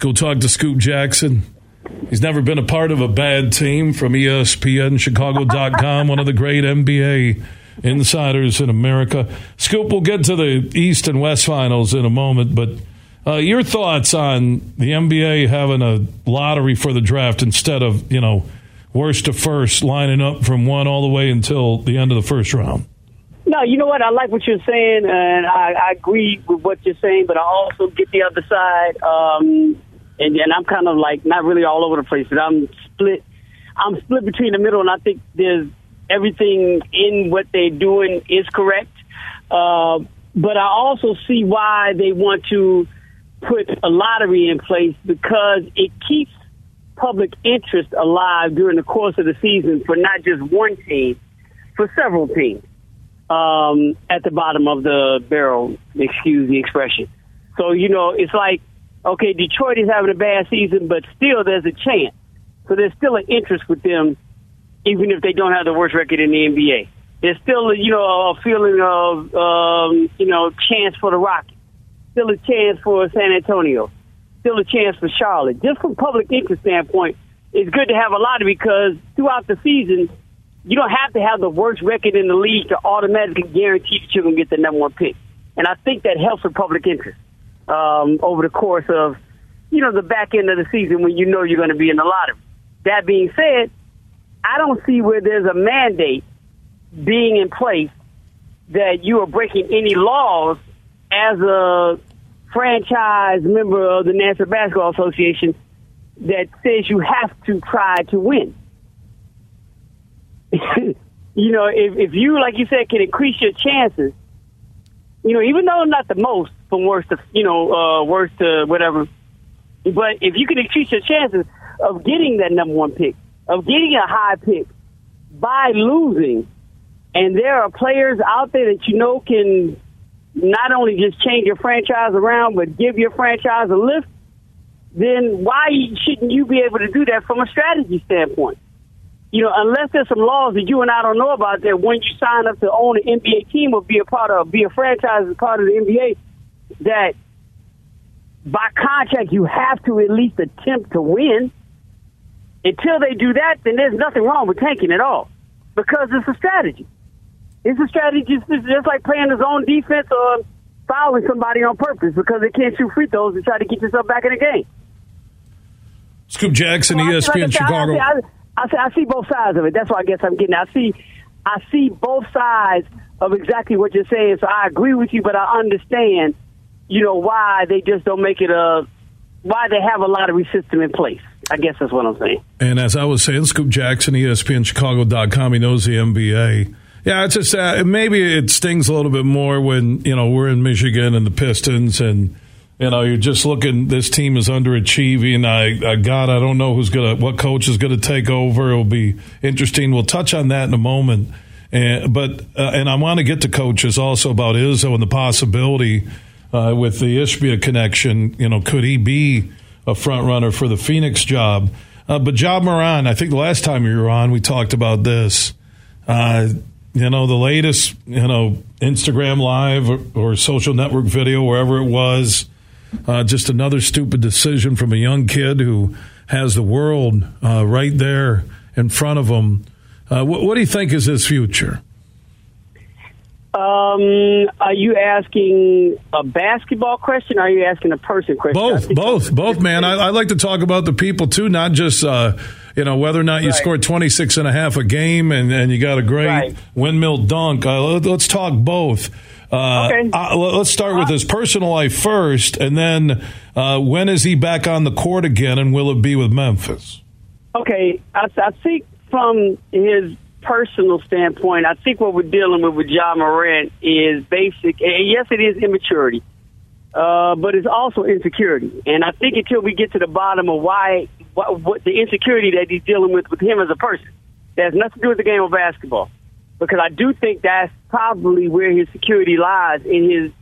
go talk to Scoop Jackson. He's never been a part of a bad team from ESPN, Chicago.com, one of the great NBA insiders in America. Scoop, we'll get to the East and West finals in a moment, but uh, your thoughts on the NBA having a lottery for the draft instead of, you know, worst to first, lining up from one all the way until the end of the first round? No, you know what? I like what you're saying, and I, I agree with what you're saying, but I also get the other side. Um, and, and I'm kind of like not really all over the place, but I'm split. I'm split between the middle, and I think there's everything in what they're doing is correct. Uh, but I also see why they want to put a lottery in place because it keeps public interest alive during the course of the season for not just one team, for several teams um, at the bottom of the barrel, excuse the expression. So, you know, it's like, okay, Detroit is having a bad season, but still there's a chance. So there's still an interest with them, even if they don't have the worst record in the NBA. There's still, you know, a feeling of, um, you know, chance for the Rockets. Still a chance for San Antonio still a chance for Charlotte. Just from public interest standpoint, it's good to have a lottery because throughout the season, you don't have to have the worst record in the league to automatically guarantee that you're going to get the number one pick. And I think that helps with public interest um, over the course of, you know, the back end of the season when you know you're going to be in the lottery. That being said, I don't see where there's a mandate being in place that you are breaking any laws as a franchise member of the National Basketball Association that says you have to try to win. you know, if, if you, like you said, can increase your chances, you know, even though not the most from worse to, you know, uh, worst to whatever, but if you can increase your chances of getting that number one pick, of getting a high pick by losing, and there are players out there that you know can not only just change your franchise around, but give your franchise a lift, then why shouldn't you be able to do that from a strategy standpoint? You know, unless there's some laws that you and I don't know about that when you sign up to own an NBA team or be a part of, be a franchise as part of the NBA, that by contract you have to at least attempt to win. Until they do that, then there's nothing wrong with tanking at all because it's a strategy. It's a strategy just, just like playing his own defense or fouling somebody on purpose because they can't shoot free throws and try to get yourself back in the game. Scoop Jackson, so ESPN like Chicago. I, I, I, I see both sides of it. That's what I guess I'm getting. I see, I see both sides of exactly what you're saying. So I agree with you, but I understand, you know, why they just don't make it a, why they have a lottery system in place. I guess that's what I'm saying. And as I was saying, Scoop Jackson, ESPN Chicago.com, he knows the NBA. Yeah, it's just uh, maybe it stings a little bit more when you know we're in Michigan and the Pistons, and you know you're just looking. This team is underachieving. I, I God, I don't know who's gonna, what coach is gonna take over. It'll be interesting. We'll touch on that in a moment. And but uh, and I want to get to coaches also about Izzo and the possibility uh, with the Ishbia connection. You know, could he be a front runner for the Phoenix job? Uh, but Ja Morant, I think the last time you were on, we talked about this. Uh, you know, the latest, you know, Instagram live or, or social network video, wherever it was, uh, just another stupid decision from a young kid who has the world uh, right there in front of him. Uh, what, do you think is his future? Um, are you asking a basketball question? Or are you asking a person question? Both, both, both, man. I, I, like to talk about the people too, not just uh, you know, whether or not you right. scored 26 and a half a game and, and you got a great right. windmill dunk. Uh, let, us talk both. Uh, okay. uh, let's start with his personal life first, and then uh, when is he back on the court again, and will it be with Memphis? Okay, I, I think from his personal standpoint, I think what we're dealing with with Ja Morant is basic. And yes, it is immaturity, uh, but it's also insecurity. And I think until we get to the bottom of why what, what the insecurity that he's dealing with with him as a person. That has nothing to do with the game of basketball. Because I do think that's probably where his security lies in his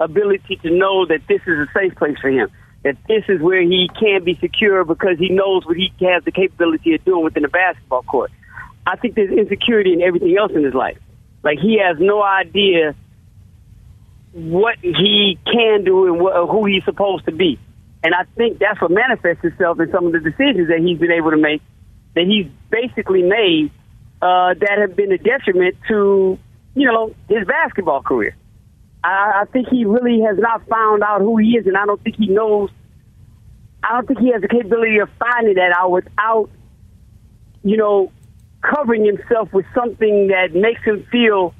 ability to know that this is a safe place for him. That this is where he can be secure because he knows what he has the capability of doing within the basketball court. I think there's insecurity in everything else in his life. Like he has no idea what he can do and wh- who he's supposed to be. And I think that's what manifests itself in some of the decisions that he's been able to make, that he's basically made, uh, that have been a detriment to, you know, his basketball career. I, I think he really has not found out who he is, and I don't think he knows. I don't think he has the capability of finding that out without, you know, covering himself with something that makes him feel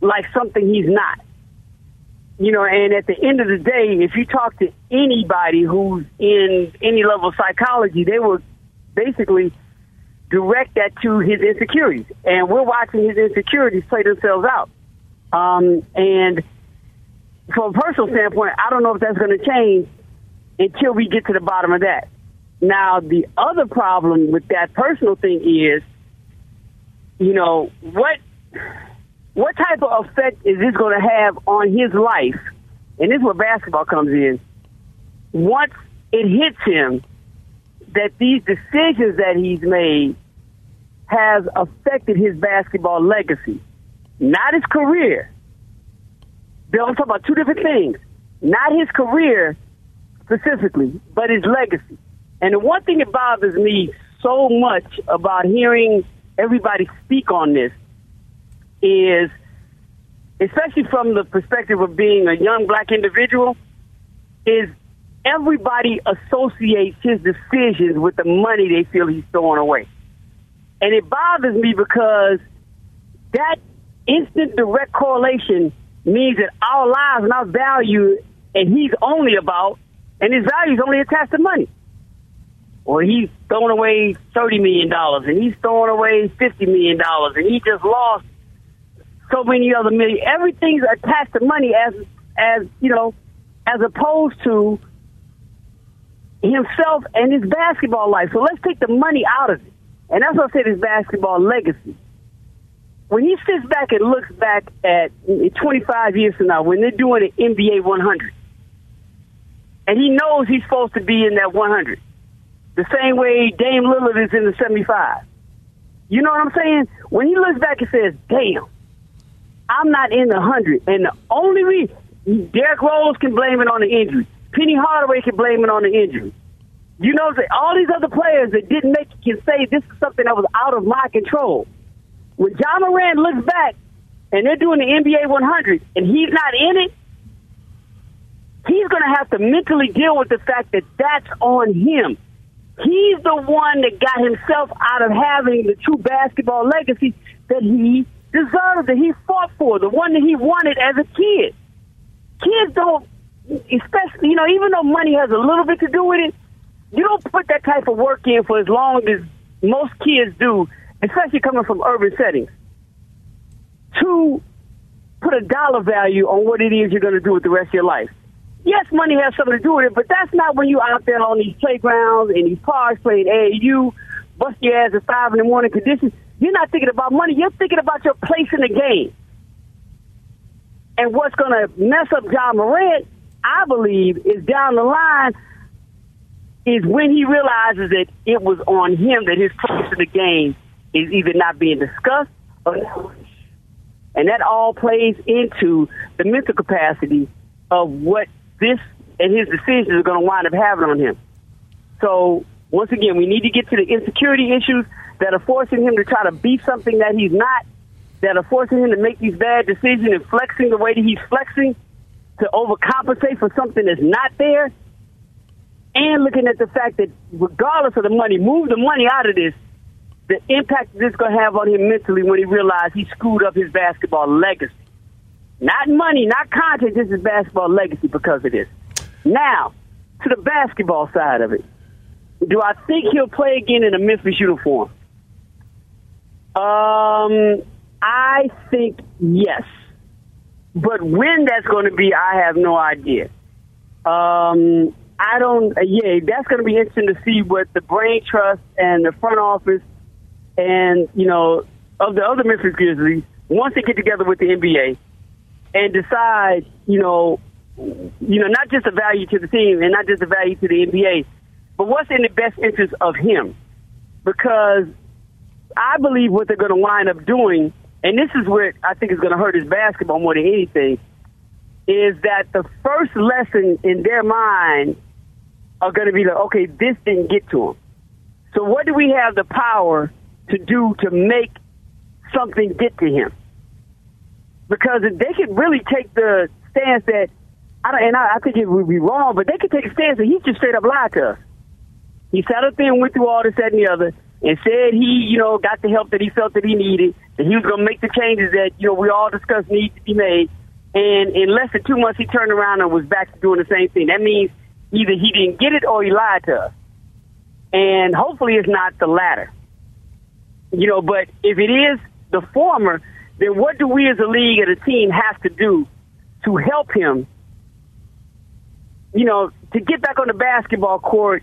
like something he's not. You know, and at the end of the day, if you talk to anybody who's in any level of psychology, they will basically direct that to his insecurities. And we're watching his insecurities play themselves out. Um, and from a personal standpoint, I don't know if that's going to change until we get to the bottom of that. Now, the other problem with that personal thing is, you know, what what type of effect is this going to have on his life? And this is where basketball comes in. Once it hits him that these decisions that he's made has affected his basketball legacy, not his career. Bill, I'm talking about two different things. Not his career specifically, but his legacy. And the one thing that bothers me so much about hearing everybody speak on this is, especially from the perspective of being a young black individual, is everybody associates his decisions with the money they feel he's throwing away. And it bothers me because that instant direct correlation means that our lives and our value, and he's only about, and his value is only attached to money. Or he's throwing away $30 million, and he's throwing away $50 million, and he just lost so many other million. Everything's attached to money as, as, you know, as opposed to himself and his basketball life. So let's take the money out of it. And that's what I said his basketball legacy. When he sits back and looks back at 25 years from now, when they're doing an NBA 100, and he knows he's supposed to be in that 100, the same way Dame Lillard is in the 75. You know what I'm saying? When he looks back and says, damn, I'm not in the 100. And the only reason, Derrick Rose can blame it on the injury. Penny Hardaway can blame it on the injury. You know, all these other players that didn't make it can say this is something that was out of my control. When Ja Morant looks back and they're doing the NBA 100 and he's not in it, he's going to have to mentally deal with the fact that that's on him. He's the one that got himself out of having the true basketball legacy that he deserved, that he fought for, the one that he wanted as a kid. Kids don't, especially, you know, even though money has a little bit to do with it, you don't put that type of work in for as long as most kids do, especially coming from urban settings, to put a dollar value on what it is you're going to do with the rest of your life. Yes, money has something to do with it, but that's not when you're out there on these playgrounds and these parks playing AAU, bust your ass at five in the morning conditions. You're not thinking about money. You're thinking about your place in the game. And what's going to mess up Ja Morant, I believe, is down the line is when he realizes that it was on him that his place in the game is either not being discussed or not. And that all plays into the mental capacity of what this and his decisions are going to wind up having on him. So, once again, we need to get to the insecurity issues that are forcing him to try to be something that he's not, that are forcing him to make these bad decisions and flexing the way that he's flexing to overcompensate for something that's not there and looking at the fact that regardless of the money, move the money out of this, the impact this is going to have on him mentally when he realizes he screwed up his basketball legacy. Not money, not content, this is basketball legacy because of this. Now, to the basketball side of it, do I think he'll play again in a Memphis uniform? Um, I think yes. But when that's going to be, I have no idea. Um, I don't. Yeah, that's going to be interesting to see what the brain trust and the front office and you know of the other Memphis Grizzlies once they get together with the NBA and decide, you know, you know, not just the value to the team and not just the value to the NBA, but what's in the best interest of him. Because I believe what they're going to wind up doing, and this is where I think is going to hurt his basketball more than anything, is that the first lesson in their mind are going to be like, okay, this didn't get to him. So what do we have the power to do to make something get to him? Because they could really take the stance that, I don't, and I, I think it would be wrong, but they could take a stance that he just straight up lied to us. He sat up there and went through all this, that, and the other, and said he, you know, got the help that he felt that he needed, that he was going to make the changes that, you know, we all discussed need to be made. And in less than two months, he turned around and was back to doing the same thing. That means either he didn't get it or he lied to us. And hopefully it's not the latter. You know, but if it is the former, then what do we as a league and a team have to do to help him, you know, to get back on the basketball court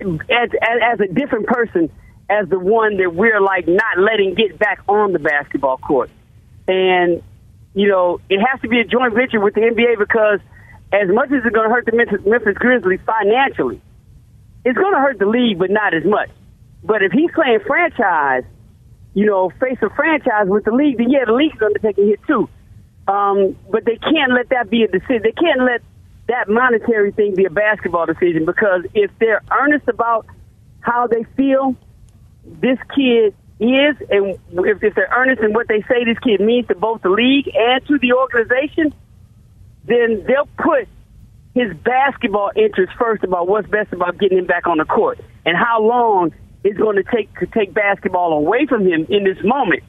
as, as, as a different person as the one that we're like not letting get back on the basketball court. And, you know, it has to be a joint venture with the NBA because as much as it's going to hurt the Memphis, Memphis Grizzlies financially, it's going to hurt the league, but not as much. But if he's playing franchise, you know, face a franchise with the league, then yeah, the league's going to take a hit too. Um, but they can't let that be a decision. They can't let that monetary thing be a basketball decision because if they're earnest about how they feel this kid is, and if, if they're earnest in what they say this kid means to both the league and to the organization, then they'll put his basketball interest first about what's best about getting him back on the court and how long it's going to take to take basketball away from him in this moment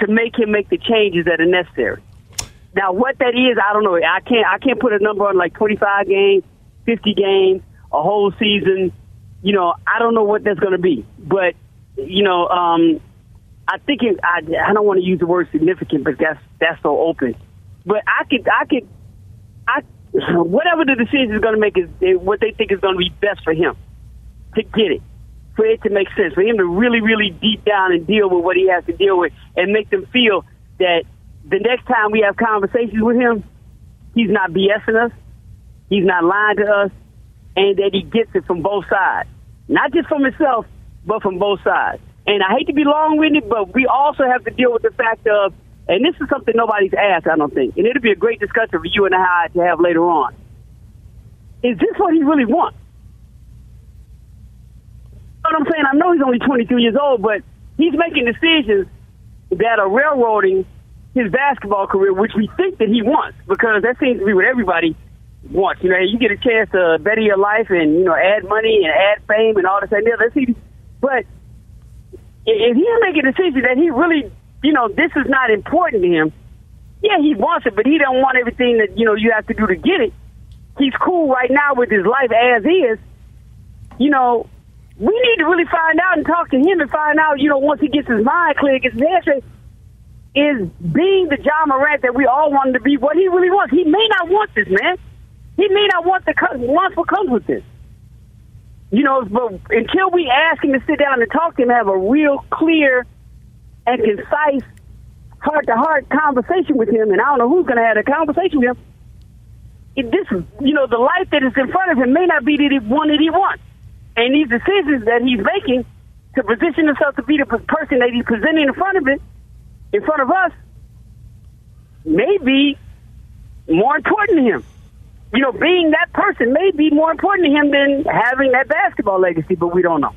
to make him make the changes that are necessary. Now, what that is, I don't know. I can't. I can't put a number on like 25 games, 50 games, a whole season. You know, I don't know what that's going to be. But you know, um, I think it, I. I don't want to use the word significant, but that's that's so open. But I could. I could. I whatever the decision is going to make is what they think is going to be best for him to get it, for it to make sense, for him to really, really deep down and deal with what he has to deal with, and make them feel that the next time we have conversations with him, he's not BSing us, he's not lying to us, and that he gets it from both sides. Not just from himself, but from both sides. And I hate to be long winded, but we also have to deal with the fact of, and this is something nobody's asked, I don't think, and it'll be a great discussion for you and I to have later on. Is this what he really wants? You know what I'm saying? I know he's only 22 years old, but he's making decisions that are railroading his basketball career, which we think that he wants, because that seems to be what everybody wants. You know, you get a chance to better your life and you know add money and add fame and all this and that. That's But if he's making a decision that he really, you know, this is not important to him, yeah, he wants it, but he don't want everything that you know you have to do to get it. He's cool right now with his life as is. You know, we need to really find out and talk to him and find out, you know, once he gets his mind clear, gets his head is being the Ja Morant that we all want him to be what he really wants. He may not want this, man. He may not want the want what comes with this. You know, but until we ask him to sit down and talk to him, have a real clear and concise, heart to heart conversation with him, and I don't know who's going to have a conversation with him. It, this, you know, the life that is in front of him may not be the one that he wants, and these decisions that he's making to position himself to be the person that he's presenting in front of it in front of us may be more important to him. You know, being that person may be more important to him than having that basketball legacy, but we don't know.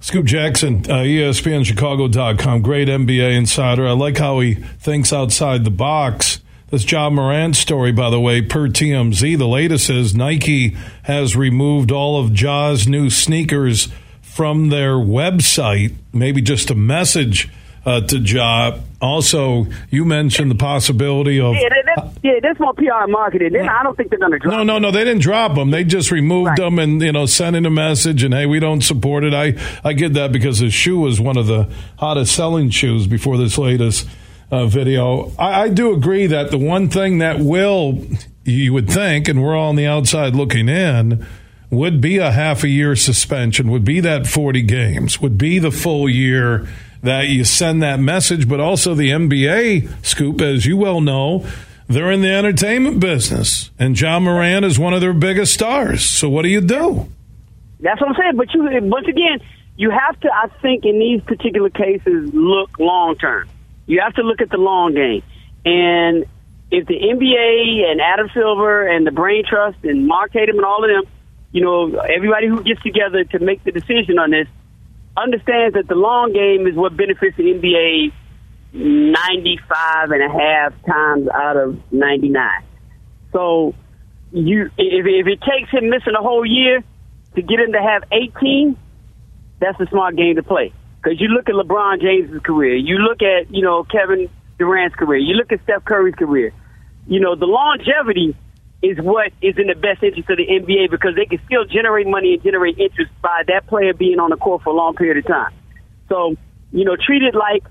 Scoop Jackson, uh, ESPNChicago.com, great NBA insider. I like how he thinks outside the box. This Ja Morant story, by the way, per TMZ, the latest is Nike has removed all of Ja's new sneakers from their website. Maybe just a message uh, to Ja. Also, you mentioned the possibility of. Yeah, that's, yeah, that's more PR marketing. I don't think they're going to drop. No, no, no. They didn't drop them. They just removed right. them and you know sending a message and hey, we don't support it. I I get that because his shoe was one of the hottest selling shoes before this latest uh, video. I, I do agree that the one thing that will you would think, and we're all on the outside looking in would be a half a year suspension, would be that 40 games, would be the full year that you send that message, but also the NBA scoop, as you well know, they're in the entertainment business, and Ja Morant is one of their biggest stars. So what do you do? That's what I'm saying. But you, once again, you have to, I think, in these particular cases, look long term. You have to look at the long game, and if the NBA and Adam Silver and the Brain Trust and Mark Tatum and all of them you know, everybody who gets together to make the decision on this understands that the long game is what benefits the NBA 95 and a half times out of 99. So you, if, if it takes him missing a whole year to get him to have 18, that's a smart game to play. Because you look at LeBron James's career, you look at you know Kevin Durant's career, you look at Steph Curry's career. You know the longevity is what is in the best interest of the NBA because they can still generate money and generate interest by that player being on the court for a long period of time. So you know, treat it like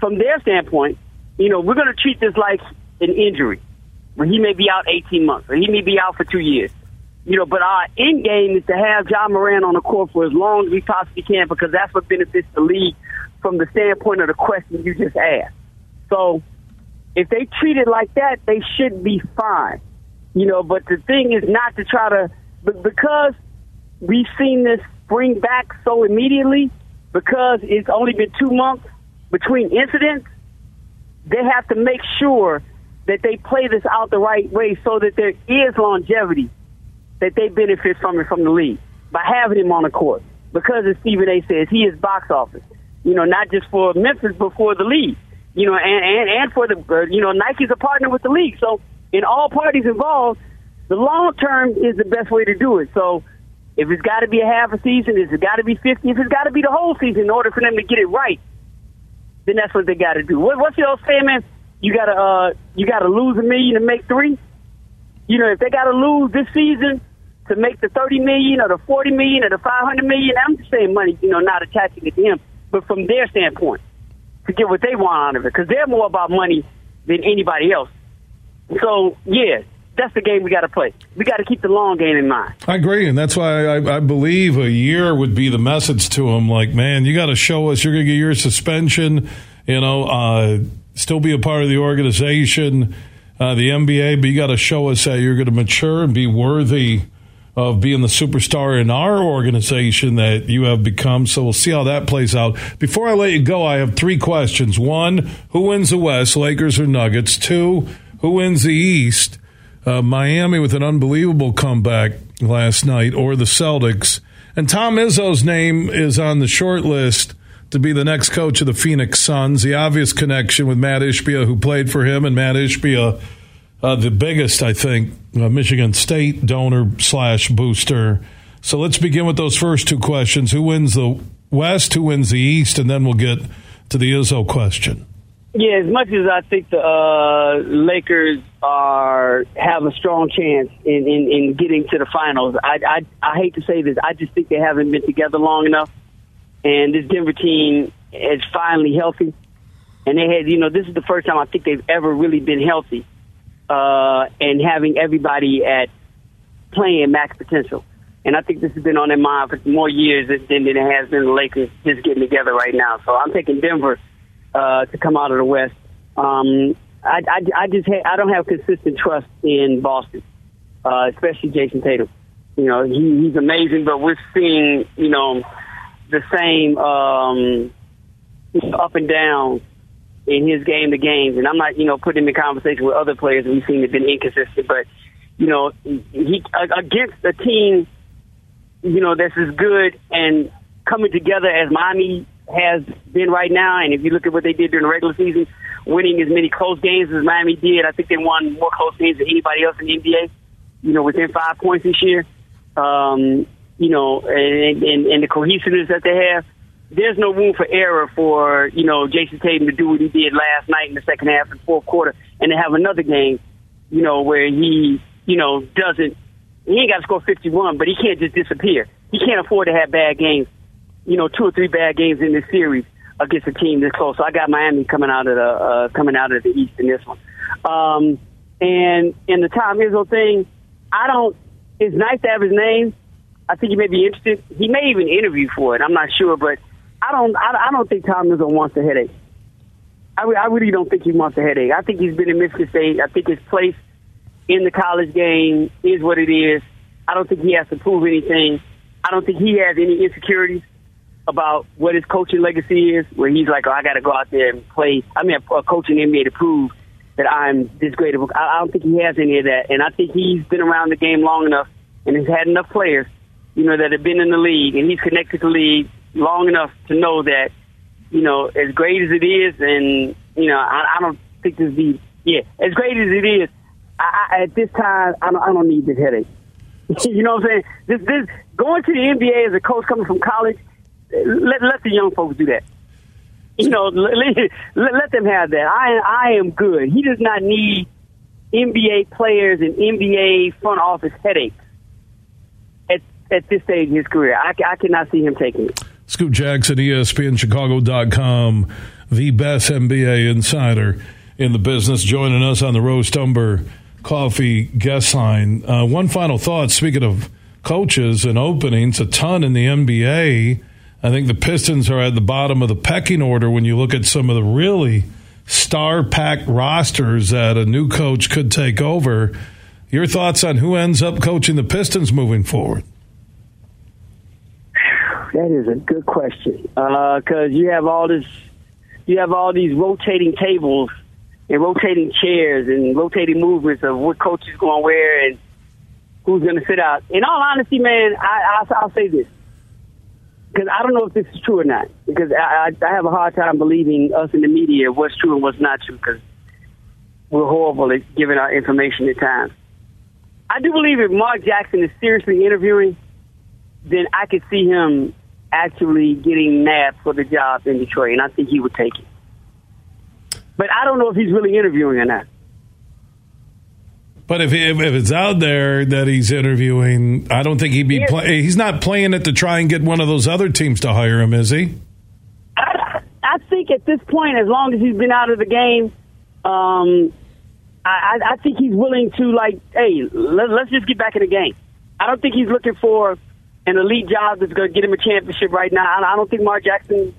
from their standpoint, you know, we're going to treat this like an injury where he may be out 18 months or he may be out for two years. You know, but our end game is to have Ja Morant on the court for as long as we possibly can because that's what benefits the league from the standpoint of the question you just asked. So if they treat it like that, they should be fine. You know, but the thing is not to try to, but because we've seen this spring back so immediately, because it's only been two months between incidents, they have to make sure that they play this out the right way so that there is longevity that they benefit from it from the league by having him on the court. Because as Stephen A says, he is box office. You know, not just for Memphis, but for the league. You know, and and, and for the uh, you know Nike's a partner with the league. So in all parties involved, the long term is the best way to do it. So if it's got to be a half a season, if it's got to be fifty, if it's got to be the whole season in order for them to get it right, then that's what they got to do. What, what's the old saying, man? You gotta uh, you gotta lose a million to make three. You know, if they gotta lose this season to make the 30 million or the 40 million or the 500 million, I'm just saying money, you know, not attaching it to him, but from their standpoint, to get what they want out of it, because they're more about money than anybody else. So, yeah, that's the game we got to play. We got to keep the long game in mind. I agree, and that's why I, I believe a year would be the message to him. Like, man, you got to show us you're going to get your suspension. You know, uh, still be a part of the organization, uh, the NBA, but you got to show us that you're going to mature and be worthy of being the superstar in our organization that you have become. So we'll see how that plays out. Before I let you go, I have three questions. One, who wins the West, Lakers or Nuggets? Two, who wins the East? Uh, Miami with an unbelievable comeback last night, or the Celtics. And Tom Izzo's name is on the short list to be the next coach of the Phoenix Suns. The obvious connection with Matt Ishbia, who played for him, and Matt Ishbia, uh, the biggest, I think, uh, Michigan State donor slash booster. So let's begin with those first two questions. Who wins the West? Who wins the East? And then we'll get to the Izzo question. Yeah, as much as I think the uh, Lakers are have a strong chance in, in, in getting to the finals, I, I I hate to say this, I just think they haven't been together long enough, and this Denver team is finally healthy, and they had you know this is the first time I think they've ever really been healthy, uh, and having everybody at playing max potential, and I think this has been on their mind for more years than it has been the Lakers just getting together right now. So I'm taking Denver uh, to come out of the West. Um, I, I, I just ha- I don't have consistent trust in Boston, uh, especially Jayson Tatum. You know, he, he's amazing, but we're seeing you know the same um, up and down in his game to games. And I'm not you know putting him in conversation with other players we've seen have been inconsistent, but you know he against a team you know that's as good and coming together as Miami has been right now. And if you look at what they did during the regular season, winning as many close games as Miami did, I think they won more close games than anybody else in the NBA. You know, within five points this year. Um, you know, and, and, and the cohesiveness that they have. There's no room for error for you know Jayson Tatum to do what he did last night in the second half and fourth quarter, and to have another game, you know, where he you know doesn't he ain't got to score 51, but he can't just disappear. He can't afford to have bad games you know, two or three bad games in this series against a team this close. So I got Miami coming out of the uh, coming out of the East in this one. Um, and in the Tom Izzo thing, I don't. It's nice to have his name. I think he may be interested. He may even interview for it. I'm not sure, but I don't. I, I don't think Tom Izzo wants a headache. I, I really don't think he wants a headache. I think he's been in Michigan State. I think his place in the college game is what it is. I don't think he has to prove anything. I don't think he has any insecurities about what his coaching legacy is, where he's like, oh, I got to go out there and play. I mean, a, a coach in the NBA to prove that I'm this great of I don't think he has any of that, and I think he's been around the game long enough and has had enough players you know, that have been in the league, and he's connected to the league long enough to know that, you know, as great as it is, and you know, I, I don't think this be yeah, as great as it is. I, I, at this time, I don't, I don't need this headache. you know what I'm saying? This, this going to the NBA as a coach coming from college. Let let the young folks do that. You know, let, let, them have that. I I am good. He does not need NBA players and NBA front office headaches at this stage in his career. I, I cannot see him taking it. Scoop Jackson, ESPNChicago.com, the best NBA insider in the business, joining us on the Rose Tumber Coffee guest line. Uh, one final thought. Speaking of coaches and openings, a ton in the NBA. I think the Pistons are at the bottom of the pecking order when you look at some of the really star packed rosters that a new coach could take over. Your thoughts on who ends up coaching the Pistons moving forward? That is a good question because uh, you have all this, you have all these rotating tables and rotating chairs and rotating movements of what coach is going to wear and who's going to sit out. In all honesty, man, I, I, will say this because I don't know if this is true or not. Because I, I, I have a hard time believing us in the media what's true and what's not true because we're horrible at giving our information at times. I do believe if Mark Jackson is seriously interviewing, then I could see him actually getting nabbed for the job in Detroit, and I think he would take it. But I don't know if he's really interviewing or not. But if, if, if it's out there that he's interviewing, I don't think he'd be. Play, he's not playing it to try and get one of those other teams to hire him, is he? I, I think at this point, as long as he's been out of the game, um, I, I think he's willing to like, hey, let, let's just get back in the game. I don't think he's looking for an elite job that's going to get him a championship right now. I don't think Mark Jackson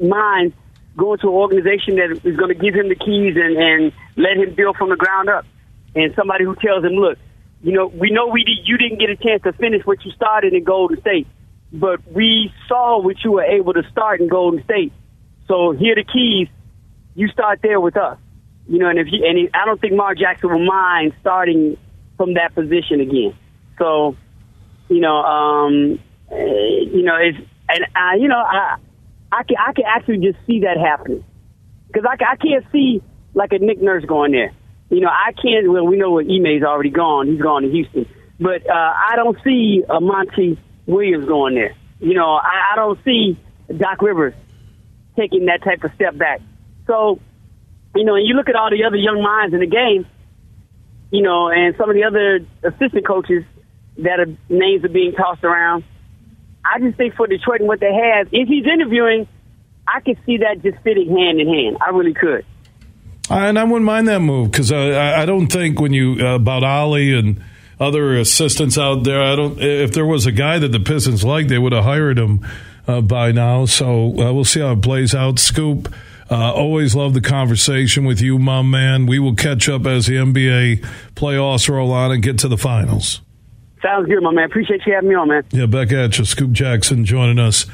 minds going to an organization that is going to give him the keys and, and let him build from the ground up. And somebody who tells him, look, you know, we know we did, you didn't get a chance to finish what you started in Golden State, but we saw what you were able to start in Golden State. So here are the keys. You start there with us. You know, and if you, and he, I don't think Mark Jackson will mind starting from that position again. So, you know, um, uh, you know, it's, and I, you know, I, I can I can actually just see that happening because I, I can't see like a Nick Nurse going there. You know, I can't. Well, we know what Ime's already gone. He's gone to Houston, but uh, I don't see a Monty Williams going there. You know, I, I don't see Doc Rivers taking that type of step back. So, you know, and you look at all the other young minds in the game, you know, and some of the other assistant coaches that are names are being tossed around. I just think for Detroit and what they have, if he's interviewing, I could see that just fitting hand in hand. I really could. And I wouldn't mind that move because I, I don't think when you uh, about Ali and other assistants out there, I don't. If there was a guy that the Pistons liked, they would have hired him uh, by now. So uh, we'll see how it plays out. Scoop. Uh, always love the conversation with you, my man. We will catch up as the NBA playoffs roll on and get to the finals. Sounds good, my man. Appreciate you having me on, man. Yeah, back at you. Scoop Jackson joining us.